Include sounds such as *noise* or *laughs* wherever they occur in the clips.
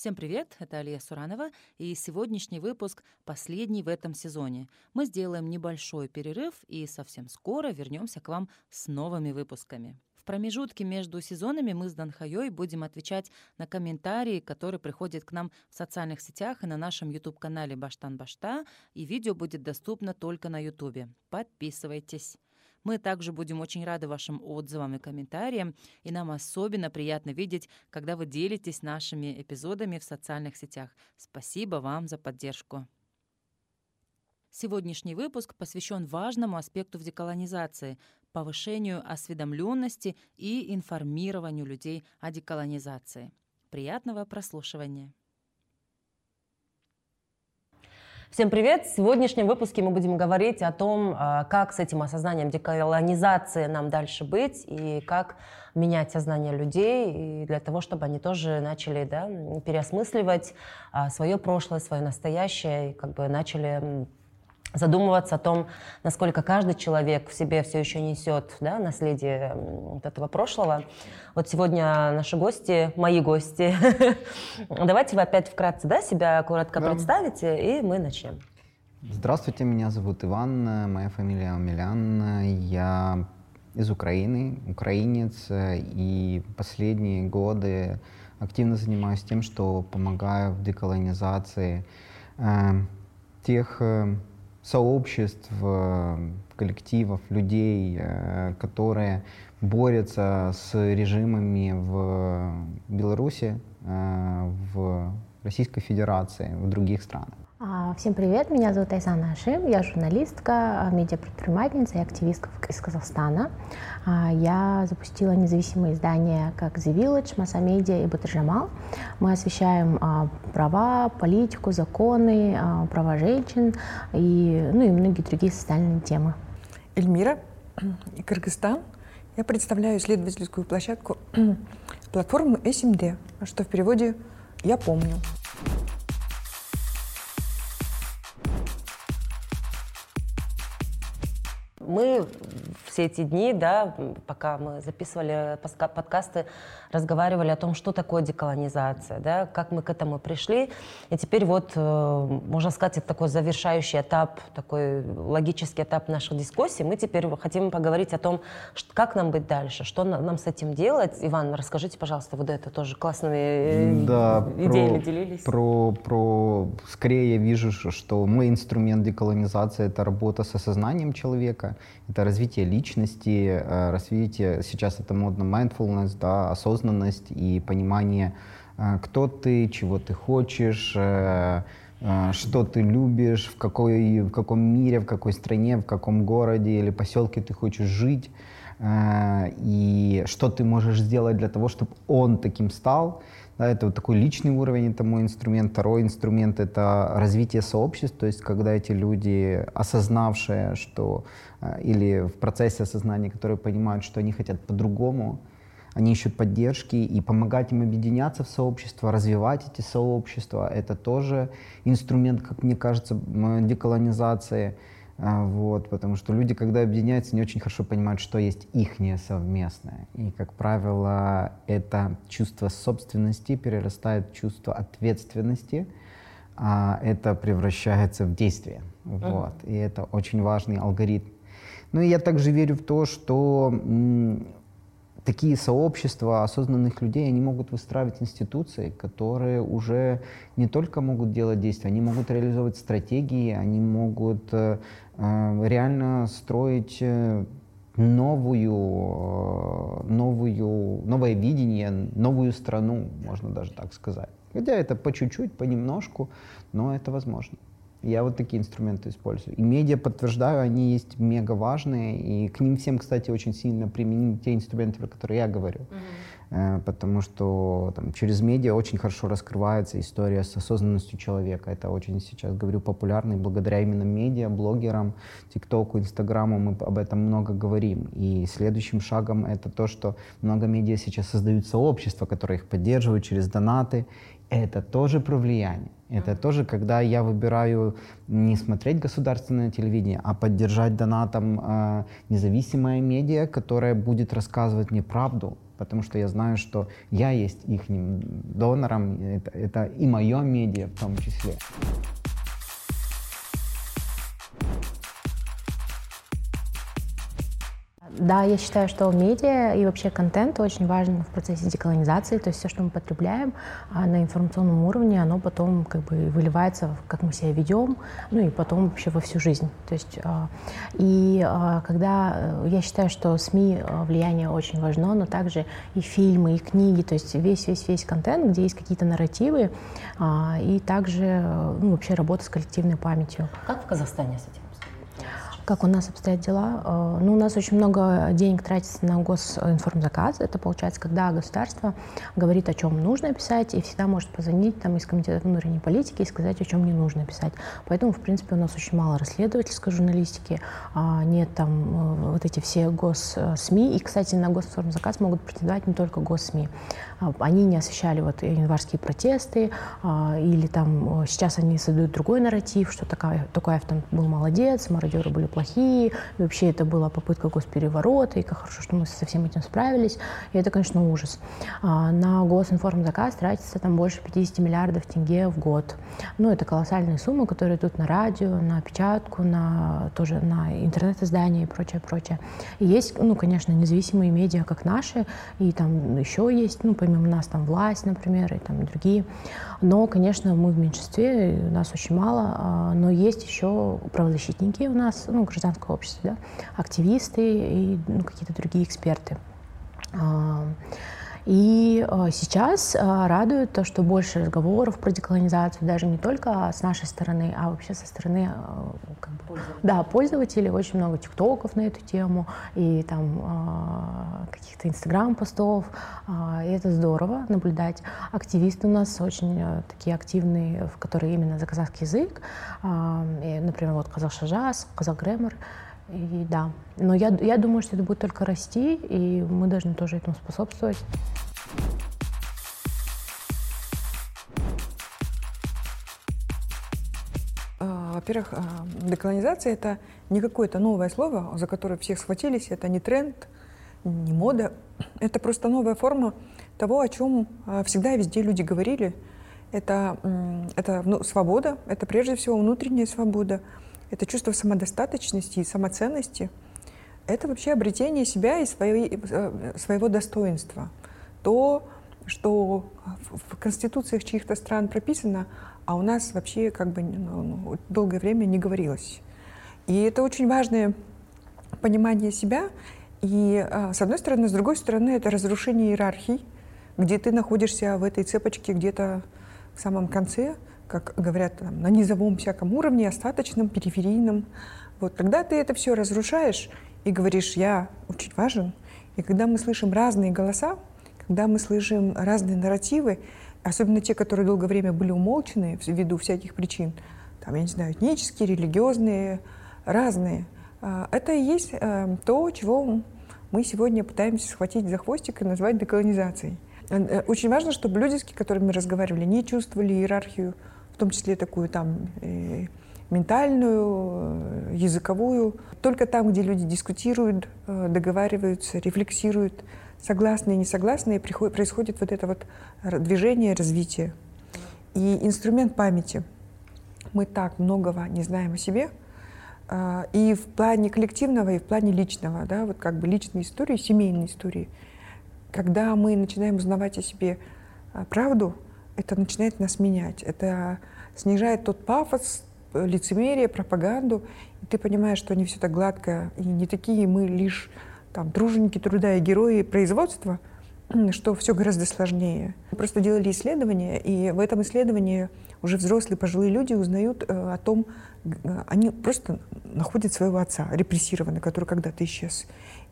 Всем привет, это Алия Суранова, и сегодняшний выпуск последний в этом сезоне. Мы сделаем небольшой перерыв и совсем скоро вернемся к вам с новыми выпусками. В промежутке между сезонами мы с Данхайой будем отвечать на комментарии, которые приходят к нам в социальных сетях и на нашем YouTube-канале Баштан Башта, и видео будет доступно только на YouTube. Подписывайтесь. Мы также будем очень рады вашим отзывам и комментариям, и нам особенно приятно видеть, когда вы делитесь нашими эпизодами в социальных сетях. Спасибо вам за поддержку. Сегодняшний выпуск посвящен важному аспекту в деколонизации – повышению осведомленности и информированию людей о деколонизации. Приятного прослушивания! Всем привет! В сегодняшнем выпуске мы будем говорить о том, а, как с этим осознанием деколонизации нам дальше быть и как менять сознание людей и для того, чтобы они тоже начали да, переосмысливать а, свое прошлое, свое настоящее и как бы начали задумываться о том, насколько каждый человек в себе все еще несет да, наследие вот этого прошлого. Вот сегодня наши гости, мои гости. *laughs* Давайте вы опять вкратце да, себя коротко да. представите, и мы начнем. Здравствуйте, меня зовут Иван, моя фамилия Амелян, я из Украины, украинец, и последние годы активно занимаюсь тем, что помогаю в деколонизации э, тех э, сообществ, э, коллективов, людей, э, которые борются с режимами в Беларуси, э, в Российской Федерации, в других странах. А, всем привет, меня зовут Айсана Ашим, я журналистка, медиапредпринимательница и активистка из Казахстана. А, я запустила независимые издания как The Village, Масса Медиа и Батржамал. Мы освещаем а, права, политику, законы, права женщин и, ну, и многие другие социальные темы. Эльмира, *clears throat* Кыргызстан. Я представляю исследовательскую площадку *clears throat* платформы СМД, что в переводе «Я помню». Мы все эти дни, да, пока мы записывали подкасты, разговаривали о том, что такое деколонизация, да, как мы к этому пришли. И теперь вот, э, можно сказать, это такой завершающий этап, такой логический этап наших дискуссий. Мы теперь хотим поговорить о том, как нам быть дальше, что нам с этим делать. Иван, расскажите, пожалуйста, вот это тоже классными э, да, идеями про, делились. Про, про, скорее я вижу, что мой инструмент деколонизации — это работа с осознанием человека, это развитие личности, э, развитие, сейчас это модно, mindfulness, да, осознанность и понимание, э, кто ты, чего ты хочешь, э, что ты любишь, в, какой, в каком мире, в какой стране, в каком городе или поселке ты хочешь жить, и что ты можешь сделать для того, чтобы он таким стал. Да, это вот такой личный уровень, это мой инструмент. Второй инструмент — это развитие сообществ, то есть когда эти люди, осознавшие, что э, или в процессе осознания, которые понимают, что они хотят по-другому, они ищут поддержки, и помогать им объединяться в сообщество, развивать эти сообщества, это тоже инструмент, как мне кажется, деколонизации. А, вот, потому что люди, когда объединяются, не очень хорошо понимают, что есть их совместное. И, как правило, это чувство собственности перерастает в чувство ответственности, а это превращается в действие. Вот. И это очень важный алгоритм. Ну и я также верю в то, что такие сообщества осознанных людей, они могут выстраивать институции, которые уже не только могут делать действия, они могут реализовывать стратегии, они могут э, э реально строить э, новую, новую, новое видение, новую страну, можно даже так сказать. Хотя это по чуть-чуть, понемножку, но это возможно. Я вот такие инструменты использую. И медиа, подтверждаю, они есть мега важные, и к ним всем, кстати, очень сильно применены те инструменты, про которые я говорю. Mm-hmm. Потому что там, через медиа очень хорошо раскрывается история с осознанностью человека. Это очень сейчас, говорю, популярно, и благодаря именно медиа, блогерам, ТикТоку, Инстаграму мы об этом много говорим. И следующим шагом это то, что много медиа сейчас создают сообщества, которые их поддерживают через донаты, это тоже про влияние. Это тоже, когда я выбираю не смотреть государственное телевидение, а поддержать донатом э, независимое медиа, которое будет рассказывать мне правду потому что я знаю, что я есть их донором, это, это и мое медиа в том числе. Да, я считаю, что медиа и вообще контент очень важен в процессе деколонизации. То есть все, что мы потребляем а на информационном уровне, оно потом как бы выливается, как мы себя ведем, ну и потом вообще во всю жизнь. То есть а, и а, когда э, я считаю, что СМИ влияние очень важно, но также и фильмы, и книги, то есть весь весь весь контент, где есть какие-то нарративы, и также ну, вообще работа с коллективной памятью. Как в Казахстане с этим? Как у нас обстоят дела? Э, ну, у нас очень много денег тратится на госинформзаказ. Это получается, когда государство говорит, о чем нужно писать, и всегда может позвонить там, из комитета внутренней политики и сказать, о чем не нужно писать. Поэтому, в принципе, у нас очень мало расследовательской журналистики, а нет там э, вот эти все гос-СМИ. И, кстати, на госинформзаказ могут претендовать не только гос-СМИ. А, они не освещали вот январские протесты, а, или там э, сейчас они создают другой нарратив, что такая, Токаев там был молодец, мародеры были плохие, и вообще это была попытка госпереворота, и как хорошо, что мы со всем этим справились, и это, конечно, ужас. А, на госинформзаказ тратится там больше 50 миллиардов тенге в год. Ну, это колоссальные суммы, которые идут на радио, на печатку, на тоже на интернет-издания и прочее, прочее. И есть, ну, конечно, независимые медиа, как наши, и там еще есть, ну, помимо нас там власть, например, и там другие. Но, конечно, мы в меньшинстве, нас очень мало, а, но есть еще правозащитники у нас, ну, гражданское общество, да, активисты и ну, какие-то другие эксперты. А, и э, сейчас э, радует то, что больше разговоров про деколонизацию, даже не только с нашей стороны, а вообще со стороны э, как бы, да, пользователей. Очень много тиктоков на эту тему и там каких-то инстаграм-постов. И это здорово наблюдать. Активисты у нас очень такие активные, в которые именно за казахский язык. И, например, вот Казах Шажас, Казах Грэмер. И да, но я, я думаю, что это будет только расти, и мы должны тоже этому способствовать. А, во-первых, а, деколонизация — это не какое-то новое слово, за которое всех схватились. Это не тренд, не мода. Это просто новая форма того, о чем а, всегда и везде люди говорили. Это, это ну, свобода, это прежде всего внутренняя свобода — это чувство самодостаточности и самоценности, это вообще обретение себя и своей, э, своего достоинства. То, что в конституциях чьих-то стран прописано, а у нас вообще как бы ну, ну, долгое время не говорилось. И это очень важное понимание себя. И э, с одной стороны, с другой стороны, это разрушение иерархий, где ты находишься в этой цепочке где-то в самом конце – как говорят, там, на низовом всяком уровне, остаточном, периферийном. Вот тогда ты это все разрушаешь и говоришь, я очень важен. И когда мы слышим разные голоса, когда мы слышим разные нарративы, особенно те, которые долгое время были умолчены ввиду всяких причин, там, я не знаю, этнические, религиозные, разные, а, это и есть э, то, чего мы сегодня пытаемся схватить за хвостик и назвать деколонизацией. Э, очень важно, чтобы люди, с которыми мы разговаривали, не чувствовали иерархию том числе такую там э, ментальную, э, языковую. Только там, где люди дискутируют, э, договариваются, рефлексируют, согласные несогласные, происходит вот это вот движение, развитие. И инструмент памяти. Мы так многого не знаем о себе, и в плане коллективного, и в плане личного, да, вот как бы личной истории, семейной истории. Когда мы начинаем узнавать о себе правду, это начинает нас менять. Это снижает тот пафос, лицемерие, пропаганду. И ты понимаешь, что не все так гладко, и не такие мы лишь там, труженики труда и герои производства, что все гораздо сложнее. Мы просто делали исследования, и в этом исследовании уже взрослые пожилые люди узнают э, о том, э, они просто находят своего отца, репрессированного, который когда-то исчез.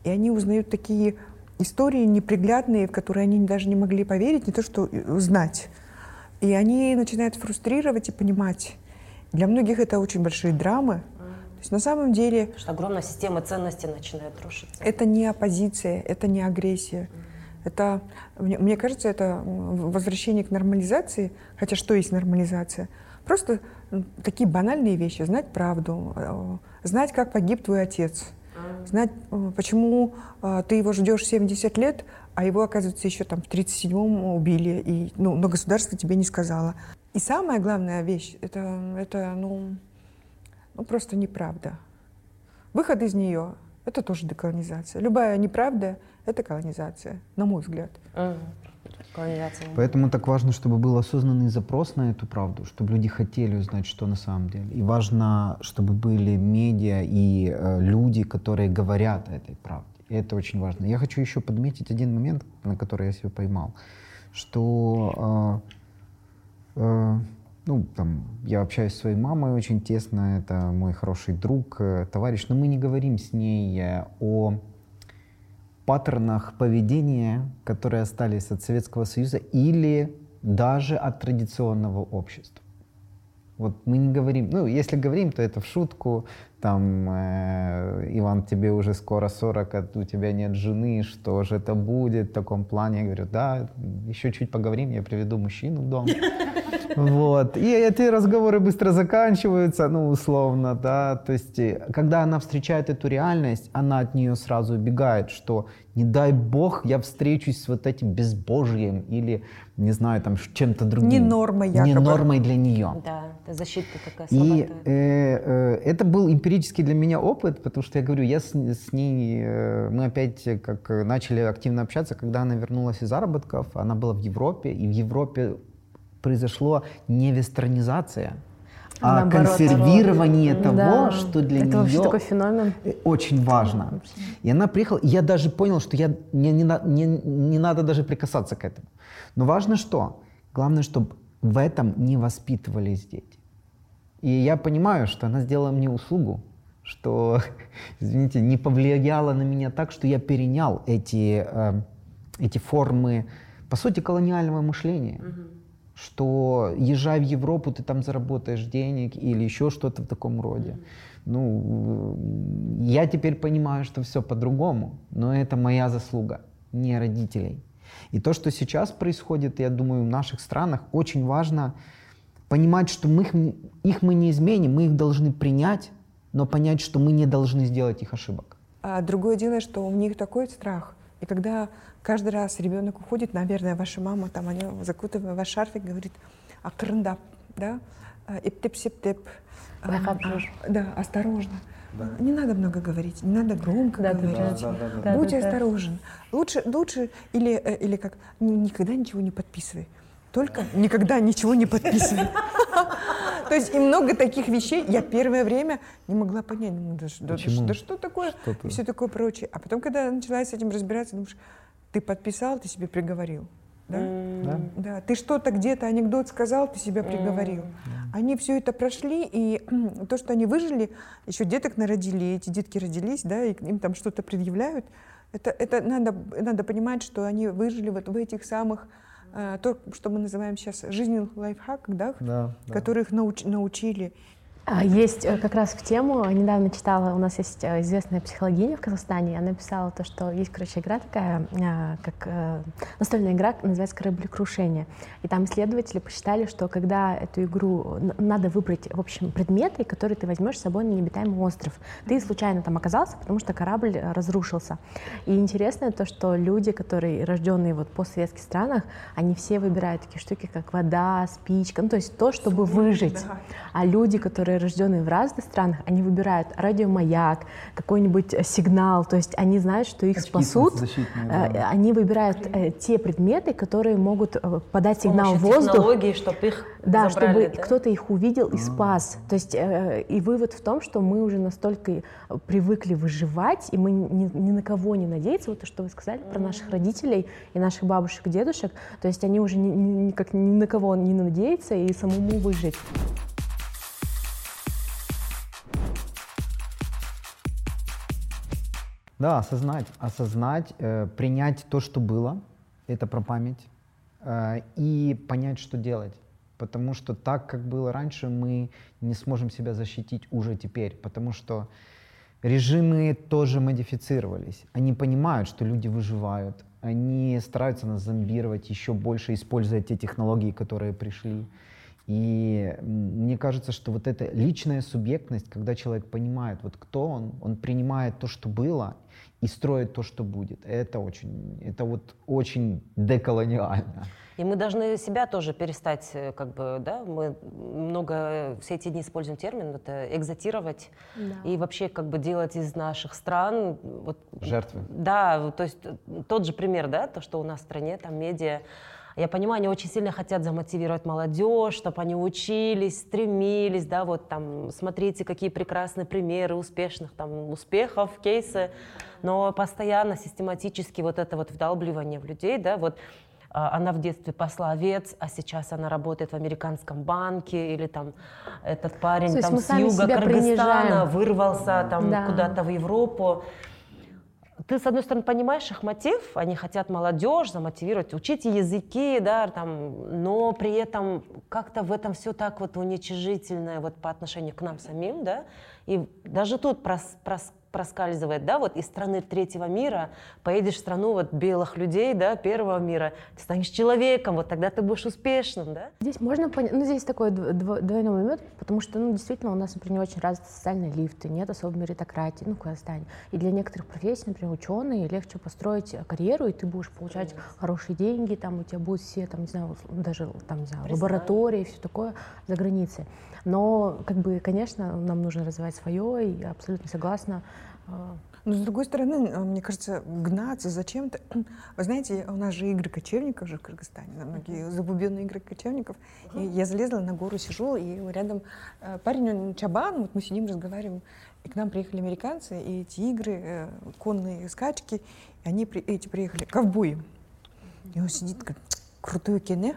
И они узнают такие истории неприглядные, в которые они даже не могли поверить, не то что э, знать. И они начинают фрустрировать и понимать. Для многих это очень большие драмы. То есть на самом деле... Что огромная система ценностей начинает рушиться. Это не оппозиция, это не агрессия. Это, мне, мне кажется, это возвращение к нормализации. Хотя что есть нормализация? Просто такие банальные вещи. Знать правду, э, знать, как погиб твой отец, знать, э, почему э, ты его ждешь 70 лет, а его, оказывается, еще там в 37-м убили, и, ну, но государство тебе не сказало. И самая главная вещь, это, это ну, ну, просто неправда. Выход из нее — это тоже деколонизация. Любая неправда — это колонизация, на мой взгляд. Колонизация. Поэтому так важно, чтобы был осознанный запрос на эту правду, чтобы люди хотели узнать, что на самом деле. И важно, чтобы были медиа и э, люди, которые говорят о этой правде. И это очень важно. Я хочу еще подметить один момент, на который я себя поймал, что э, э, ну, там, я общаюсь с своей мамой очень тесно, это мой хороший друг, э, товарищ, но мы не говорим с ней э, о паттернах поведения, которые остались от Советского Союза или даже от традиционного общества. Вот мы не говорим, ну, если говорим, то это в шутку, там, э, Иван, тебе уже скоро 40, а у тебя нет жены, что же это будет в таком плане? Я говорю, да, еще чуть поговорим, я приведу мужчину в дом. Вот. И эти разговоры быстро заканчиваются, ну, условно, да. То есть, когда она встречает эту реальность, она от нее сразу убегает, что не дай бог я встречусь с вот этим безбожием или, не знаю, там, чем-то другим. Не нормой якобы. Не нормой для нее. Да, это защита такая И э, э, это был эмпирический для меня опыт, потому что я говорю, я с, с ней, э, мы опять как начали активно общаться, когда она вернулась из заработков, она была в Европе, и в Европе произошло не вестернизация, а Наоборот, консервирование того, да, что для это нее такой феномен. очень важно. И она приехала, и я даже понял, что я, мне не, не, не надо даже прикасаться к этому. Но важно что? Главное, чтобы в этом не воспитывались дети. И я понимаю, что она сделала мне услугу, что, *laughs* извините, не повлияла на меня так, что я перенял эти, э, эти формы, по сути, колониального мышления. Угу что езжай в Европу, ты там заработаешь денег или еще что-то в таком роде. Mm-hmm. Ну, я теперь понимаю, что все по-другому, но это моя заслуга, не родителей. И то, что сейчас происходит, я думаю, в наших странах, очень важно понимать, что мы их, их мы не изменим, мы их должны принять, но понять, что мы не должны сделать их ошибок. А другое дело, что у них такой страх. И когда каждый раз ребенок уходит, наверное, ваша мама, там, они закутывая ваш шарфик, говорит, а крындап, да, иптеп-септеп, а, а, да, осторожно. Да. Не надо много говорить, не надо громко да, говорить. Да, да, да, Будь да, осторожен. Да. Лучше, лучше или, э, или как, никогда ничего не подписывай. Только никогда ничего не подписывай. *laughs* То есть и много таких вещей я первое время не могла понять. Ну, да, да, да, да что такое? Что и все такое прочее. А потом, когда я начала с этим разбираться, думаешь, ты подписал, ты себе приговорил. Да? Mm. да? да. Ты что-то где-то анекдот сказал, ты себя приговорил. Mm. Они все это прошли, и *clears throat* то, что они выжили, еще деток народили, эти детки родились, да, и им там что-то предъявляют. Это, это надо, надо понимать, что они выжили вот в этих самых то, что мы называем сейчас жизненных лайфхаках, да, да, да. которых науч, научили. А, есть э, как раз в тему, недавно читала, у нас есть э, известная психологиня в Казахстане, она писала то, что есть, короче, игра такая, а, как э, настольная игра, называется «Кораблекрушение». И там исследователи посчитали, что когда эту игру, надо выбрать, в общем, предметы, которые ты возьмешь с собой на необитаемый остров. Ты случайно там оказался, потому что корабль разрушился. И интересно то, что люди, которые рожденные вот в постсоветских странах, они все выбирают такие штуки, как вода, спичка, ну то есть то, чтобы выжить. А люди, которые рожденные в разных странах, они выбирают радиомаяк, какой-нибудь э, сигнал, то есть они знают, что их Очки спасут. Да. Э, они выбирают э, те предметы, которые могут подать сигнал в воздух. технологии, чтобы их Да, забрали, чтобы да? кто-то их увидел и спас. То есть и вывод в том, что мы уже настолько привыкли выживать, и мы ни, ни на кого не надеяться. Вот то, что вы сказали про наших родителей и наших бабушек и дедушек. То есть они уже ни, ни, как, ни на кого не надеются и самому выжить. Да, осознать, осознать, э, принять то, что было, это про память, э, и понять, что делать. Потому что так, как было раньше, мы не сможем себя защитить уже теперь, потому что режимы тоже модифицировались. Они понимают, что люди выживают, они стараются нас зомбировать еще больше, используя те технологии, которые пришли. И мне кажется, что вот эта личная субъектность, когда человек понимает, вот кто он, он принимает то, что было, и строит то, что будет. Это очень, это вот очень деколониально. И мы должны себя тоже перестать, э, как бы, да, мы много все эти дни используем термин, это экзотировать да. и вообще как бы делать из наших стран вот, жертвы. Да, то есть тот же пример, да, то, что у нас в стране там медиа я понимаю, они очень сильно хотят замотивировать молодежь, чтобы они учились, стремились, да, вот там, смотрите, какие прекрасные примеры успешных там успехов, кейсы, но постоянно, систематически вот это вот вдалбливание в людей, да, вот а, она в детстве пасла овец, а сейчас она работает в американском банке, или там этот парень там с юга Кыргызстана вырвался там да. куда-то в Европу ты, с одной стороны, понимаешь их мотив, они хотят молодежь замотивировать, учите языки, да, там, но при этом как-то в этом все так вот уничижительное вот по отношению к нам самим, да, и даже тут прос, прос, проскальзывает, да, вот из страны третьего мира поедешь в страну вот белых людей, да, первого мира, ты станешь человеком, вот тогда ты будешь успешным, да? Здесь можно понять, ну, здесь такой двойной момент, потому что, ну, действительно, у нас, например, не очень развиты социальные лифты, нет особой меритократии, ну, в Казахстане. И для некоторых профессий, например, ученые, легче построить карьеру, и ты будешь получать yes. хорошие деньги, там у тебя будут все, там, не знаю, даже, там, не знаю, лаборатории, все такое за границей. Но, как бы, конечно, нам нужно развивать свое, и я абсолютно согласна. А, но с другой стороны, э, мне кажется, гнаться зачем-то... *clears throat* Вы знаете, у нас же игры кочевников же в Кыргызстане, многие забубенные игры кочевников. И я залезла на гору, сижу, и рядом э, парень, он чабан, вот мы сидим, разговариваем, и к нам приехали американцы, и эти игры, э, конные скачки, они эти приехали, ковбои. И он сидит, говорит, крутой кен,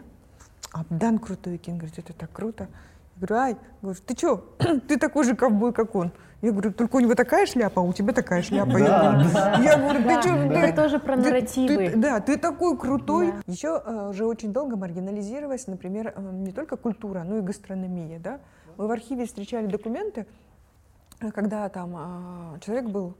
Абдан крутой кен, говорит, это так круто. Я говорю, ай, говорю, ты что, *clears throat* ты такой же ковбой, как он. Я говорю, только у него такая шляпа, а у тебя такая шляпа. Да. Я говорю, ты что? Это тоже про нарративы. да, ты такой крутой. Еще э, уже очень долго маргинализировалась, например, э, не только культура, но и гастрономия. Да? Мы в архиве встречали документы, э, когда там человек был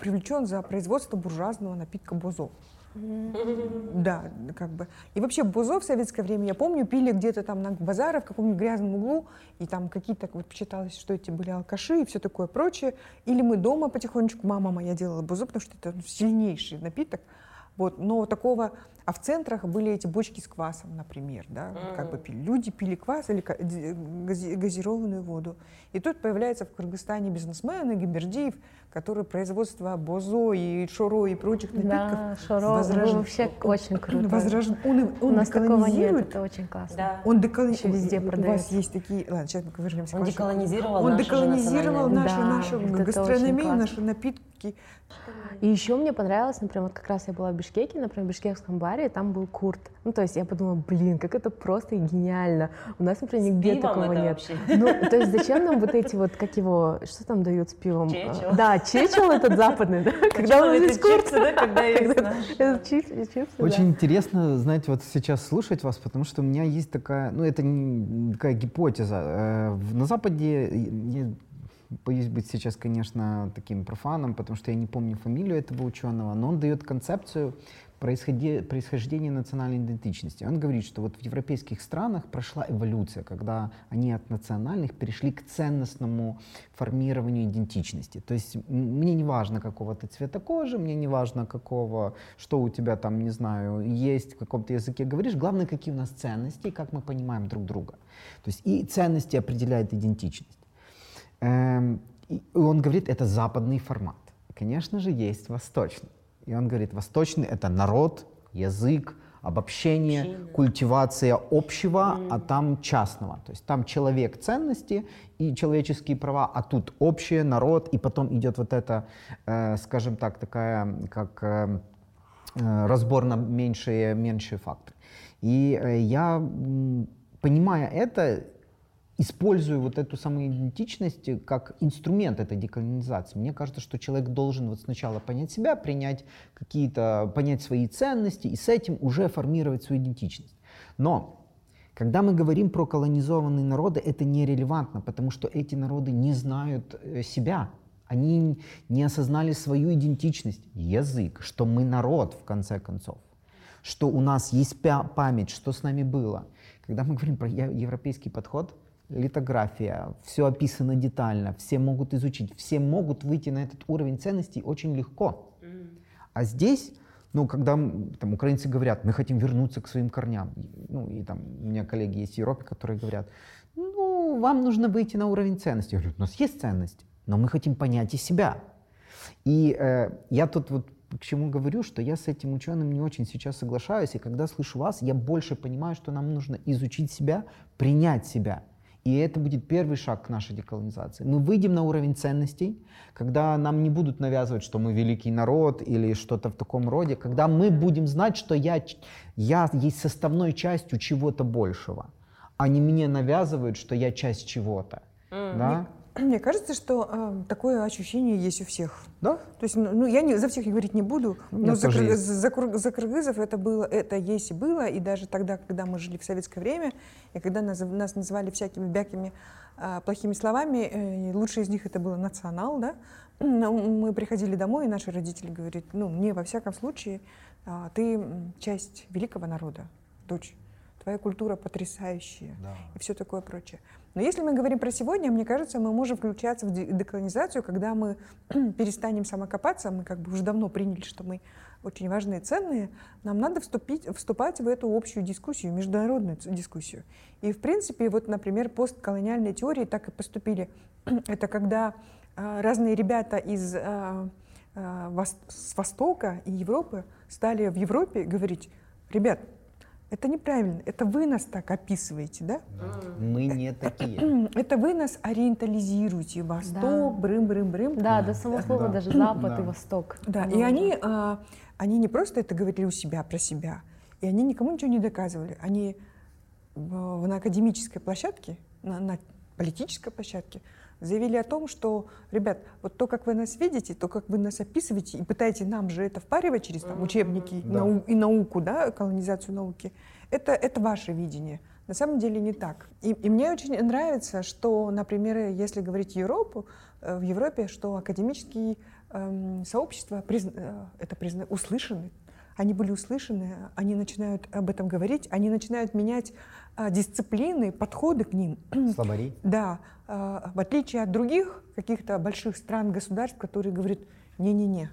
привлечен за производство буржуазного напитка бозо. Да, как бы. И вообще бузо в советское время, я помню, пили где-то там на базаре в каком-нибудь грязном углу, и там какие-то, вот почиталось, что эти были алкаши и все такое прочее. Или мы дома потихонечку, мама моя делала бузо, потому что это сильнейший напиток. Вот, но такого а в центрах были эти бочки с квасом, например, да, mm-hmm. как бы пили. люди пили квас или газированную воду. И тут появляется в Кыргызстане бизнесмен Гимбердиев, который производство бозо и шоро и прочих напитков да, шоро возраж... вообще *laughs* он, очень круто. Возраж... Он, он, У нас такого нет, это очень классно. Да. Он деколонизировал. везде продается. У вас есть такие... Ладно, сейчас мы вернемся Он деколонизировал Он деколонизировал нашу, да, нашу гастрономию, наши напитки. И еще мне понравилось, например, вот как раз я была в Бишкеке, например, в бишкекском баре, и там был Курт. Ну, то есть я подумала, блин, как это просто и гениально. У нас, например, нигде такого нет. Вообще. Ну, то есть зачем нам вот эти вот, как его, что там дают с пивом? Чечел. Да, чечел этот западный, да? Когда у нас здесь Курт. да, когда есть чипсы, Очень интересно, знаете, вот сейчас слушать вас, потому что у меня есть такая, ну, это не такая гипотеза. Э, на Западе боюсь быть сейчас, конечно, таким профаном, потому что я не помню фамилию этого ученого, но он дает концепцию происхождения национальной идентичности. Он говорит, что вот в европейских странах прошла эволюция, когда они от национальных перешли к ценностному формированию идентичности. То есть мне не важно, какого ты цвета кожи, мне не важно, какого, что у тебя там, не знаю, есть, в каком то языке говоришь. Главное, какие у нас ценности и как мы понимаем друг друга. То есть и ценности определяют идентичность. Эм, и он говорит, это западный формат. Конечно же, есть восточный. И он говорит, восточный — это народ, язык, обобщение, Община. культивация общего, mm. а там частного. То есть там человек ценности и человеческие права, а тут общее, народ, и потом идет вот это, э, скажем так, такая, как э, э разбор на меньшие, меньшие факторы. И э, я, понимая это, использую вот эту самую идентичность как инструмент этой деколонизации. Мне кажется, что человек должен вот сначала понять себя, принять какие-то, понять свои ценности и с этим уже формировать свою идентичность. Но когда мы говорим про колонизованные народы, это нерелевантно, потому что эти народы не знают э, себя, они не осознали свою идентичность, язык, что мы народ в конце концов, что у нас есть память, что с нами было. когда мы говорим про европейский подход, литография, все описано детально, все могут изучить, все могут выйти на этот уровень ценностей очень легко. А здесь, ну, когда там, украинцы говорят, мы хотим вернуться к своим корням, ну, и там у меня коллеги есть в Европе, которые говорят, ну, вам нужно выйти на уровень ценностей. Я говорю, у нас есть ценности, но мы хотим понять и себя. И э, я тут вот к чему говорю, что я с этим ученым не очень сейчас соглашаюсь, и когда слышу вас, я больше понимаю, что нам нужно изучить себя, принять себя. И это будет первый шаг к нашей деколонизации. Мы выйдем на уровень ценностей, когда нам не будут навязывать, что мы великий народ или что-то в таком роде, когда мы будем знать, что я, я есть составной частью чего-то большего, а не мне навязывают, что я часть чего-то. Mm. Да? Мне кажется, что э, такое ощущение есть у всех. Да? То есть, ну, я не, за всех говорить не буду, но за, за, за, за кыргызов это было, это есть и было, и даже тогда, когда мы жили в советское время, и когда нас, нас называли всякими бякими э, плохими словами, э, лучший из них это было национал, да, мы приходили домой, и наши родители говорят, ну, мне во всяком случае, э, ты часть великого народа, дочь твоя культура потрясающая да. и все такое прочее. Но если мы говорим про сегодня, мне кажется, мы можем включаться в деколонизацию, когда мы *clears throat* перестанем самокопаться, мы как бы уже давно приняли, что мы очень важные ценные, нам надо вступить, вступать в эту общую дискуссию, международную дискуссию. И, в принципе, вот, например, постколониальные теории так и поступили. *clears throat* Это когда э, разные ребята из, э, вос, с Востока и Европы стали в Европе говорить, ребят, это неправильно. Это вы нас так описываете, да? Мы не такие. *clears throat* Это вы нас ориентализируете. Восток, брым-брым-брым. Да, да, до самого слова да. даже Запад да. и Восток. Да, и они, а, они не просто это говорили у себя про себя, и они никому ничего не доказывали. Они на академической площадке, на, на политической площадке заявили о том, что, ребят, вот то, как вы нас видите, то, как вы нас описываете, и пытаете нам же это впаривать через там, учебники да. нау и науку, да, колонизацию науки, это, это ваше видение. На самом деле не так. И, и мне очень нравится, что, например, если говорить Европу, э, в Европе, что академические э, сообщества призна, э, это призна, услышаны, они были услышаны, они начинают об этом говорить, они начинают менять дисциплины, подходы к ним. *clears throat* Слабари? Да, а, в отличие от других каких-то больших стран, государств, которые говорят, не-не-не,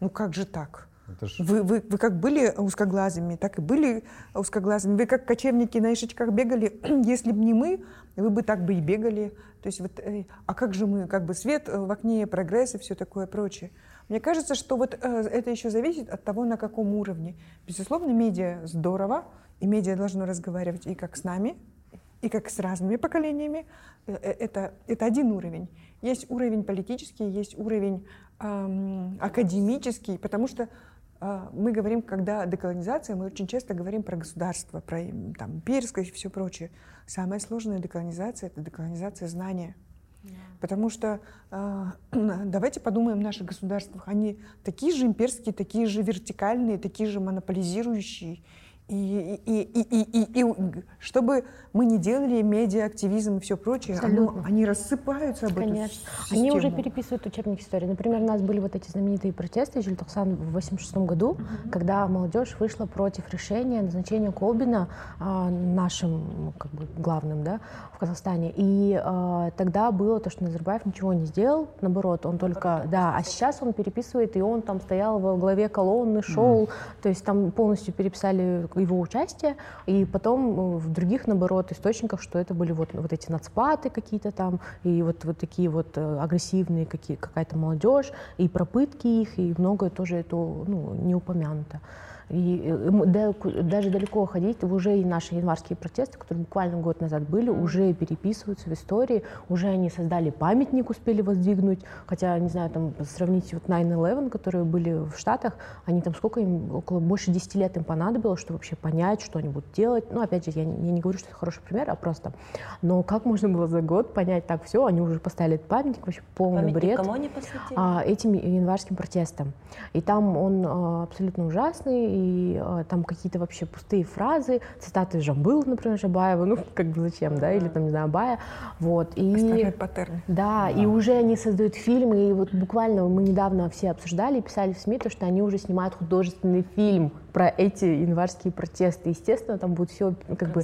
ну как же так? Ж... Вы, вы, вы как были узкоглазыми, так и были узкоглазыми. Вы как кочевники на ишечках бегали, *clears throat* если бы не мы, вы бы так бы и бегали. То есть вот, э, а как же мы, как бы свет в окне, прогресс и все такое прочее. Мне кажется, что вот э, это еще зависит от того, на каком уровне. Безусловно, медиа здорово, и медиа должно разговаривать и как с нами, и как с разными поколениями. Э, э, это, это один уровень. Есть уровень политический, есть уровень эм, академический, потому что э, мы говорим, когда деколонизация, мы очень часто говорим про государство, про там, имперское и все прочее. Самая сложная деколонизация — это деколонизация знания. Потому что э, *clears throat* давайте подумаем, в наших государствах, они такие же имперские, такие же вертикальные, такие же монополизирующие. И, и, и, и, и, и чтобы мы не делали медиа-активизм и все прочее, оно, они рассыпаются об Конечно. эту систему. Они уже переписывают учебник истории. Например, у нас были вот эти знаменитые протесты Жильтоксан в 86 году, mm-hmm. когда молодежь вышла против решения назначения Колбина а, нашим как бы, главным да, в Казахстане. И а, тогда было то, что Назарбаев ничего не сделал, наоборот, он только... Да, а сейчас он переписывает, и он там стоял во главе колонны, шел, mm-hmm. то есть там полностью переписали его участие, и потом э, в других, наоборот, источниках, что это были вот, вот эти нацпаты какие-то там, и вот, вот такие вот э, агрессивные какие, какая-то молодежь, и пропытки их, и многое тоже это ну, не упомянуто. И э, даже далеко ходить, уже и наши январские протесты, которые буквально год назад были, уже переписываются в истории, уже они создали памятник, успели воздвигнуть, хотя, не знаю, там сравнить вот 9-11, которые были в Штатах, они там сколько им, около больше 10 лет им понадобилось, чтобы вообще понять, что они будут делать. Ну, опять же, я, я не говорю, что это хороший пример, а просто, но как можно было за год понять так все, они уже поставили этот памятник, вообще полный памятник бред. кому они посвятили? А, этим январским протестам. И там он а, абсолютно ужасный, и э, там какие-то вообще пустые фразы, цитаты Жамбыл, например, Жабаева, ну, *laughs* как бы зачем, да, или там, не знаю, Абая, вот. И, паттерны. Да, да, и уже они создают фильмы, и вот буквально мы недавно все обсуждали и писали в СМИ, то, что они уже снимают художественный фильм про эти январские протесты. Естественно, там будет все как бы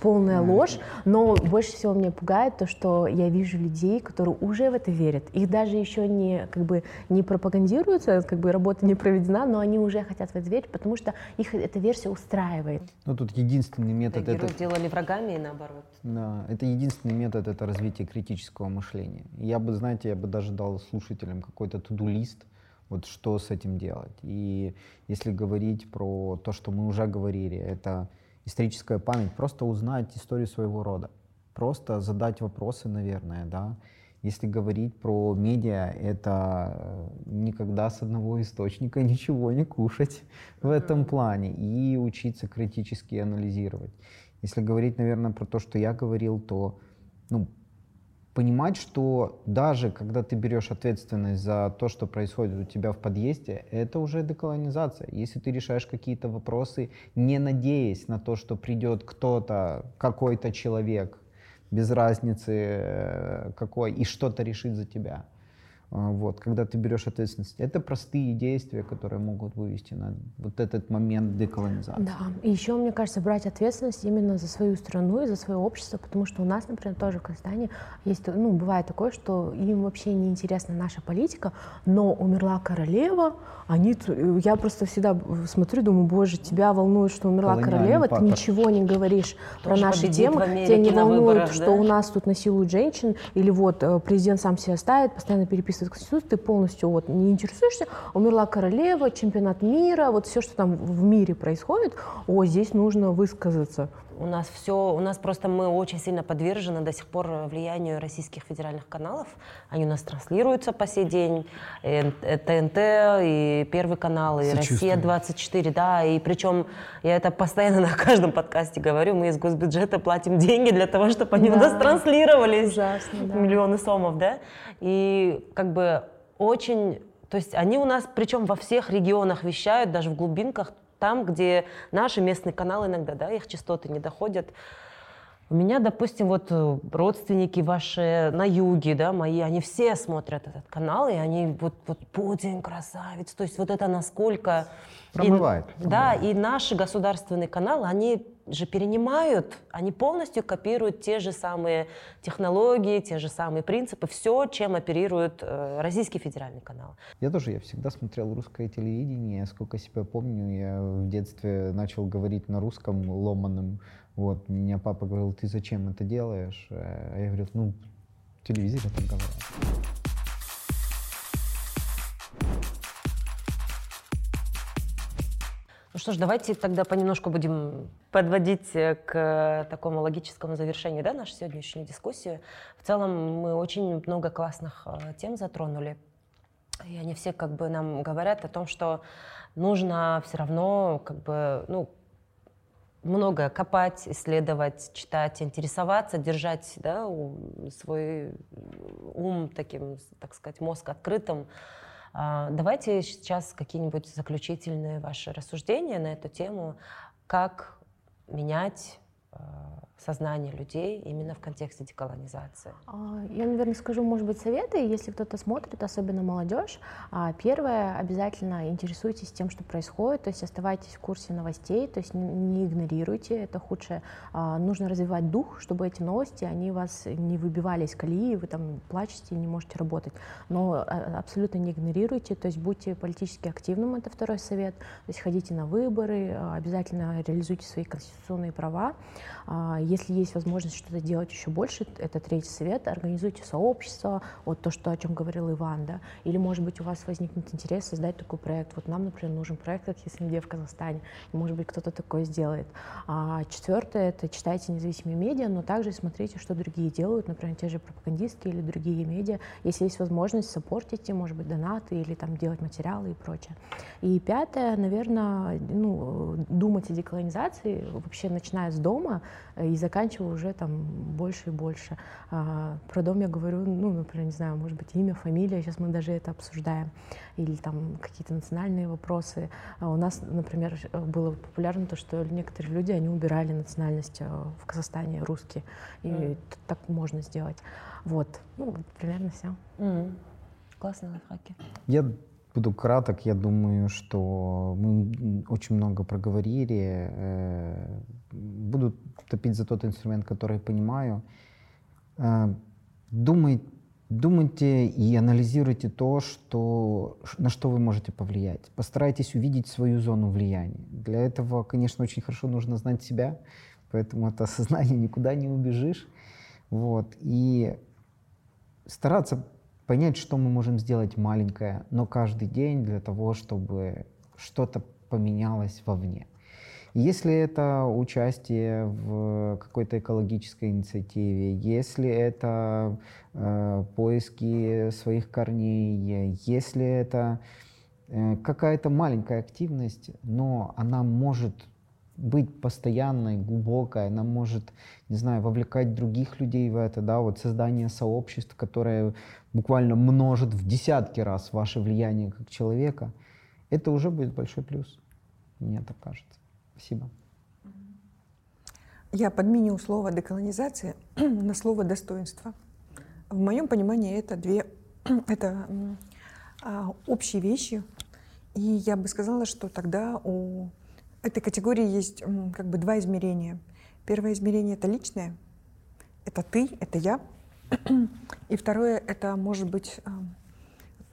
полная ложь, но больше всего меня пугает то, что я вижу людей, которые уже в это верят. Их даже еще не как бы не пропагандируется, как бы работа не проведена, но они уже хотят в это верить, потому что их эта версия устраивает. Ну тут единственный метод это... это... делали врагами и наоборот. Да, это единственный метод это развитие критического мышления. Я бы, знаете, я бы даже дал слушателям какой-то туду-лист, вот что с этим делать. И если говорить про то, что мы уже говорили, это историческая память, просто узнать историю своего рода, просто задать вопросы, наверное, да. Если говорить про медиа, это э, никогда с одного источника *laughs* ничего не кушать в этом плане и учиться критически анализировать. Если говорить, наверное, про то, что я говорил, то ну, понимать, что даже когда ты берешь ответственность за то, что происходит у тебя в подъезде, это уже деколонизация. Если ты решаешь какие-то вопросы, не надеясь на то, что придет кто-то, какой-то человек, без разницы э, какой, и что-то решит за тебя. А, вот, когда ты берешь ответственность. Это простые действия, которые могут вывести на вот этот момент деколонизации. Да, и еще, мне кажется, брать ответственность именно за свою страну и за свое общество, потому что у нас, например, тоже в Казахстане есть, ну, бывает такое, что им вообще не интересна наша политика, но умерла королева, они, я просто всегда смотрю, думаю, боже, тебя волнует, что умерла королева, патер. ты ничего не говоришь тоже про наши темы, тебя не волнует, выборах, что да? у нас тут насилуют женщин, или вот э, президент сам себя ставит, постоянно переписывает соответствует Конституции, ты полностью вот не интересуешься, умерла королева, чемпионат мира, вот все, что там в мире происходит, о, здесь нужно высказаться. У нас все, у нас просто мы очень сильно подвержены до сих пор влиянию российских федеральных каналов. Они у нас транслируются по сей день. И ТНТ, и Первый канал, и Россия-24, да. И причем я это постоянно *laughs* на каждом подкасте говорю, мы из госбюджета платим деньги для того, чтобы они да. у нас транслировались. Ужасно, да. Миллионы сомов, да. И как бы очень то есть они у нас, причем во всех регионах вещают, даже в глубинках, там, где наши местные каналы иногда, да, их частоты не доходят. У меня, допустим, вот э, родственники ваши на юге, да, мои, они все смотрят этот канал, и они вот, вот Путин красавец, то есть вот это насколько... Промывает. И, Да, и наши государственные каналы, они же перенимают, они полностью копируют те же самые технологии, те же самые принципы, все, чем оперирует э, Российский федеральный канал. Я тоже, я всегда смотрел русское телевидение, сколько себя помню, я в детстве начал говорить на русском ломаным, вот, меня папа говорил, ты зачем это делаешь? А я говорю, ну, телевизор там говорят. Ну что ж, давайте тогда понемножку будем подводить э, к такому логическому завершению да, нашу сегодняшнюю дискуссию. В целом мы очень много классных э, тем затронули. И они все как бы нам говорят о том, что нужно все равно как бы, ну, много копать, исследовать, читать, интересоваться, держать да, свой ум таким, так сказать, мозг открытым, а, давайте сейчас какие-нибудь заключительные ваши рассуждения на эту тему, как менять а, сознание людей именно в контексте деколонизации? А, я, наверное, скажу, может быть, советы, если кто-то смотрит, особенно молодежь. А, первое, обязательно интересуйтесь тем, что происходит, то есть оставайтесь в курсе новостей, то есть не игнорируйте, это худшее. А, нужно развивать дух, чтобы эти новости, они вас не выбивали из колеи, вы там плачете и не можете работать. Но абсолютно не игнорируйте, то есть будьте политически активным, это второй совет, то есть ходите на выборы, обязательно реализуйте свои конституционные права. Если есть возможность что-то делать еще больше, это третий совет, организуйте сообщество, вот то, что, о чем говорил Иван, да, или, может быть, у вас возникнет интерес создать такой проект. Вот нам, например, нужен проект как «Если в Казахстане», может быть, кто-то такое сделает. А четвертое — это читайте независимые медиа, но также смотрите, что другие делают, например, те же пропагандистские или другие медиа. Если есть возможность, саппортите, может быть, донаты или там делать материалы и прочее. И пятое, наверное, ну, думать о деколонизации вообще начиная с дома и заканчиваю уже там больше и больше. А, про дом я говорю, ну, например, не знаю, может быть, имя, фамилия, сейчас мы даже это обсуждаем, или там какие-то национальные вопросы. А у нас, например, было популярно то, что некоторые люди, они убирали национальность э, в Казахстане, русские, и mm. так можно сделать. Вот, ну, примерно все. Mm. Классно, лайфхаки. Я Буду краток. Я думаю, что мы очень много проговорили. Э, буду топить за тот инструмент, который понимаю. Э, думай, думайте и анализируйте то, что, на что вы можете повлиять. Постарайтесь увидеть свою зону влияния. Для этого, конечно, очень хорошо нужно знать себя, поэтому от осознания никуда не убежишь. Вот. И стараться понять, что мы можем сделать маленькое, но каждый день для того, чтобы что-то поменялось вовне. Если это участие в какой-то экологической инициативе, если это э, поиски своих корней, если это э, какая-то маленькая активность, но она может быть постоянной, глубокой, она может, не знаю, вовлекать других людей в это, да, вот создание сообществ, которое буквально множит в десятки раз ваше влияние как человека, это уже будет большой плюс, мне так кажется. Спасибо. Я подменю слово деколонизация *clears throat* на слово достоинство. В моем понимании это две *clears throat* это а, общие вещи. И я бы сказала, что тогда у этой категории есть как бы два измерения. Первое измерение — это личное. Это ты, это я. *clears throat* И второе — это, может быть,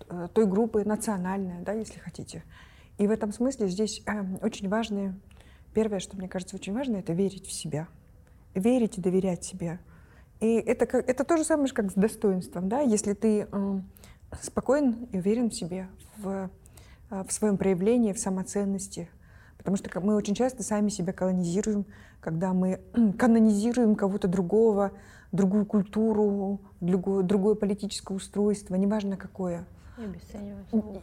э, той группы национальная, да, если хотите. И в этом смысле здесь эм, очень важное, первое, что мне кажется очень важно, это верить в себя. Верить и доверять себе. И это, это то же самое, как с достоинством. Да? Если ты э, спокоен и уверен в себе, в, э, в своем проявлении, в самоценности — Потому что мы очень часто сами себя колонизируем, когда мы *clears throat* канонизируем кого-то другого, другую культуру, другое, другое политическое устройство, неважно какое.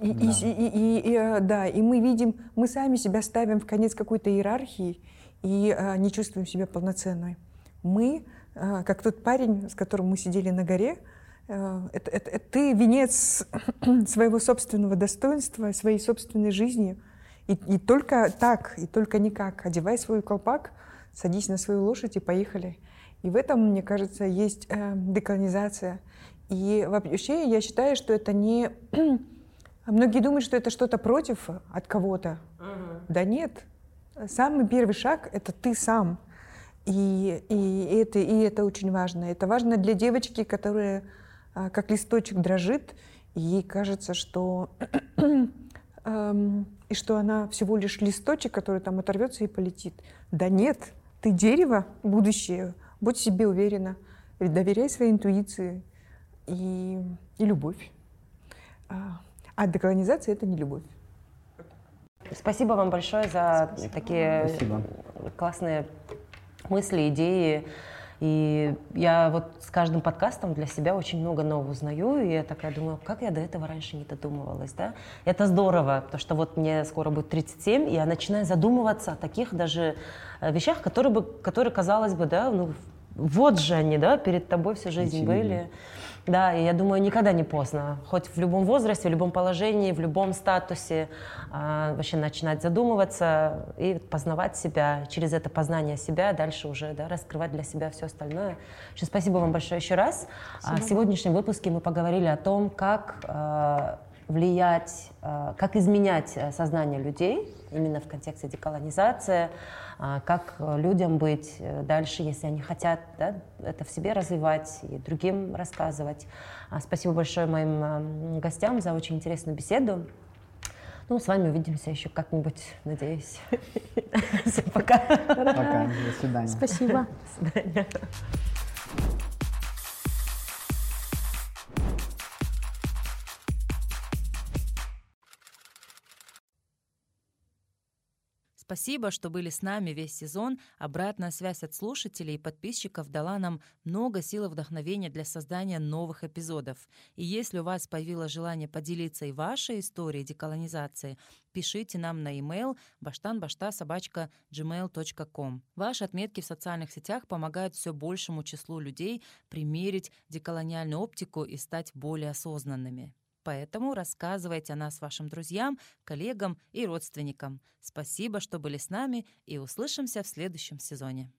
И, и, да. И, и, и, и, э, да, и мы видим, мы сами себя ставим в конец какой-то иерархии и а, не чувствуем себя полноценной. Мы, а, как тот парень, с которым мы сидели на горе, а, это, это, это ты венец *clears throat* своего собственного достоинства, своей собственной жизни – и, и только так, и только никак. Одевай свой колпак, садись на свою лошадь и поехали. И в этом, мне кажется, есть э, деколонизация. И вообще я считаю, что это не... *clears throat* Многие думают, что это что-то против от кого-то. Uh-huh. Да нет. Самый первый шаг — это ты сам. И, и, это, и это очень важно. Это важно для девочки, которая а, как листочек дрожит, и ей кажется, что *clears throat* и что она всего лишь листочек, который там оторвется и полетит. Да нет, ты дерево, будущее, будь себе уверена, доверяй своей интуиции и, и любовь. А, а деколонизация — это не любовь. Спасибо вам большое за Спасибо. такие Спасибо. классные мысли, идеи. И я вот с каждым подкастом для себя очень много нового узнаю, и я такая думаю, как я до этого раньше не додумывалась, да? Это здорово, потому что вот мне скоро будет 37, и я начинаю задумываться о таких даже э, вещах, которые, бы, которые казалось бы, да, ну вот же они, да, перед тобой всю жизнь Очевидно. были. Да, и я думаю, никогда не поздно. Хоть в любом возрасте, в любом положении, в любом статусе а, вообще начинать задумываться и познавать себя. Через это познание себя дальше уже да, раскрывать для себя все остальное. Еще спасибо вам большое еще раз. А, в сегодняшнем выпуске мы поговорили о том, как а, влиять, а, как изменять э, сознание людей именно в контексте деколонизации, а, как людям быть э, дальше, если они хотят да, это в себе развивать и другим рассказывать. А, спасибо большое моим гостям за очень интересную беседу. Ну, с вами увидимся еще как-нибудь, надеюсь. *laughs* Всем пока. Пока. До свидания. Спасибо. До свидания. Спасибо, что были с нами весь сезон. Обратная связь от слушателей и подписчиков дала нам много сил и вдохновения для создания новых эпизодов. И если у вас появилось желание поделиться и вашей историей деколонизации, пишите нам на e-mail bashtanbashta.gmail.com. Ваши отметки в социальных сетях помогают все большему числу людей примерить деколониальную оптику и стать более осознанными. Поэтому рассказывайте о нас вашим друзьям, коллегам и родственникам. Спасибо, что были с нами, и услышимся в следующем сезоне.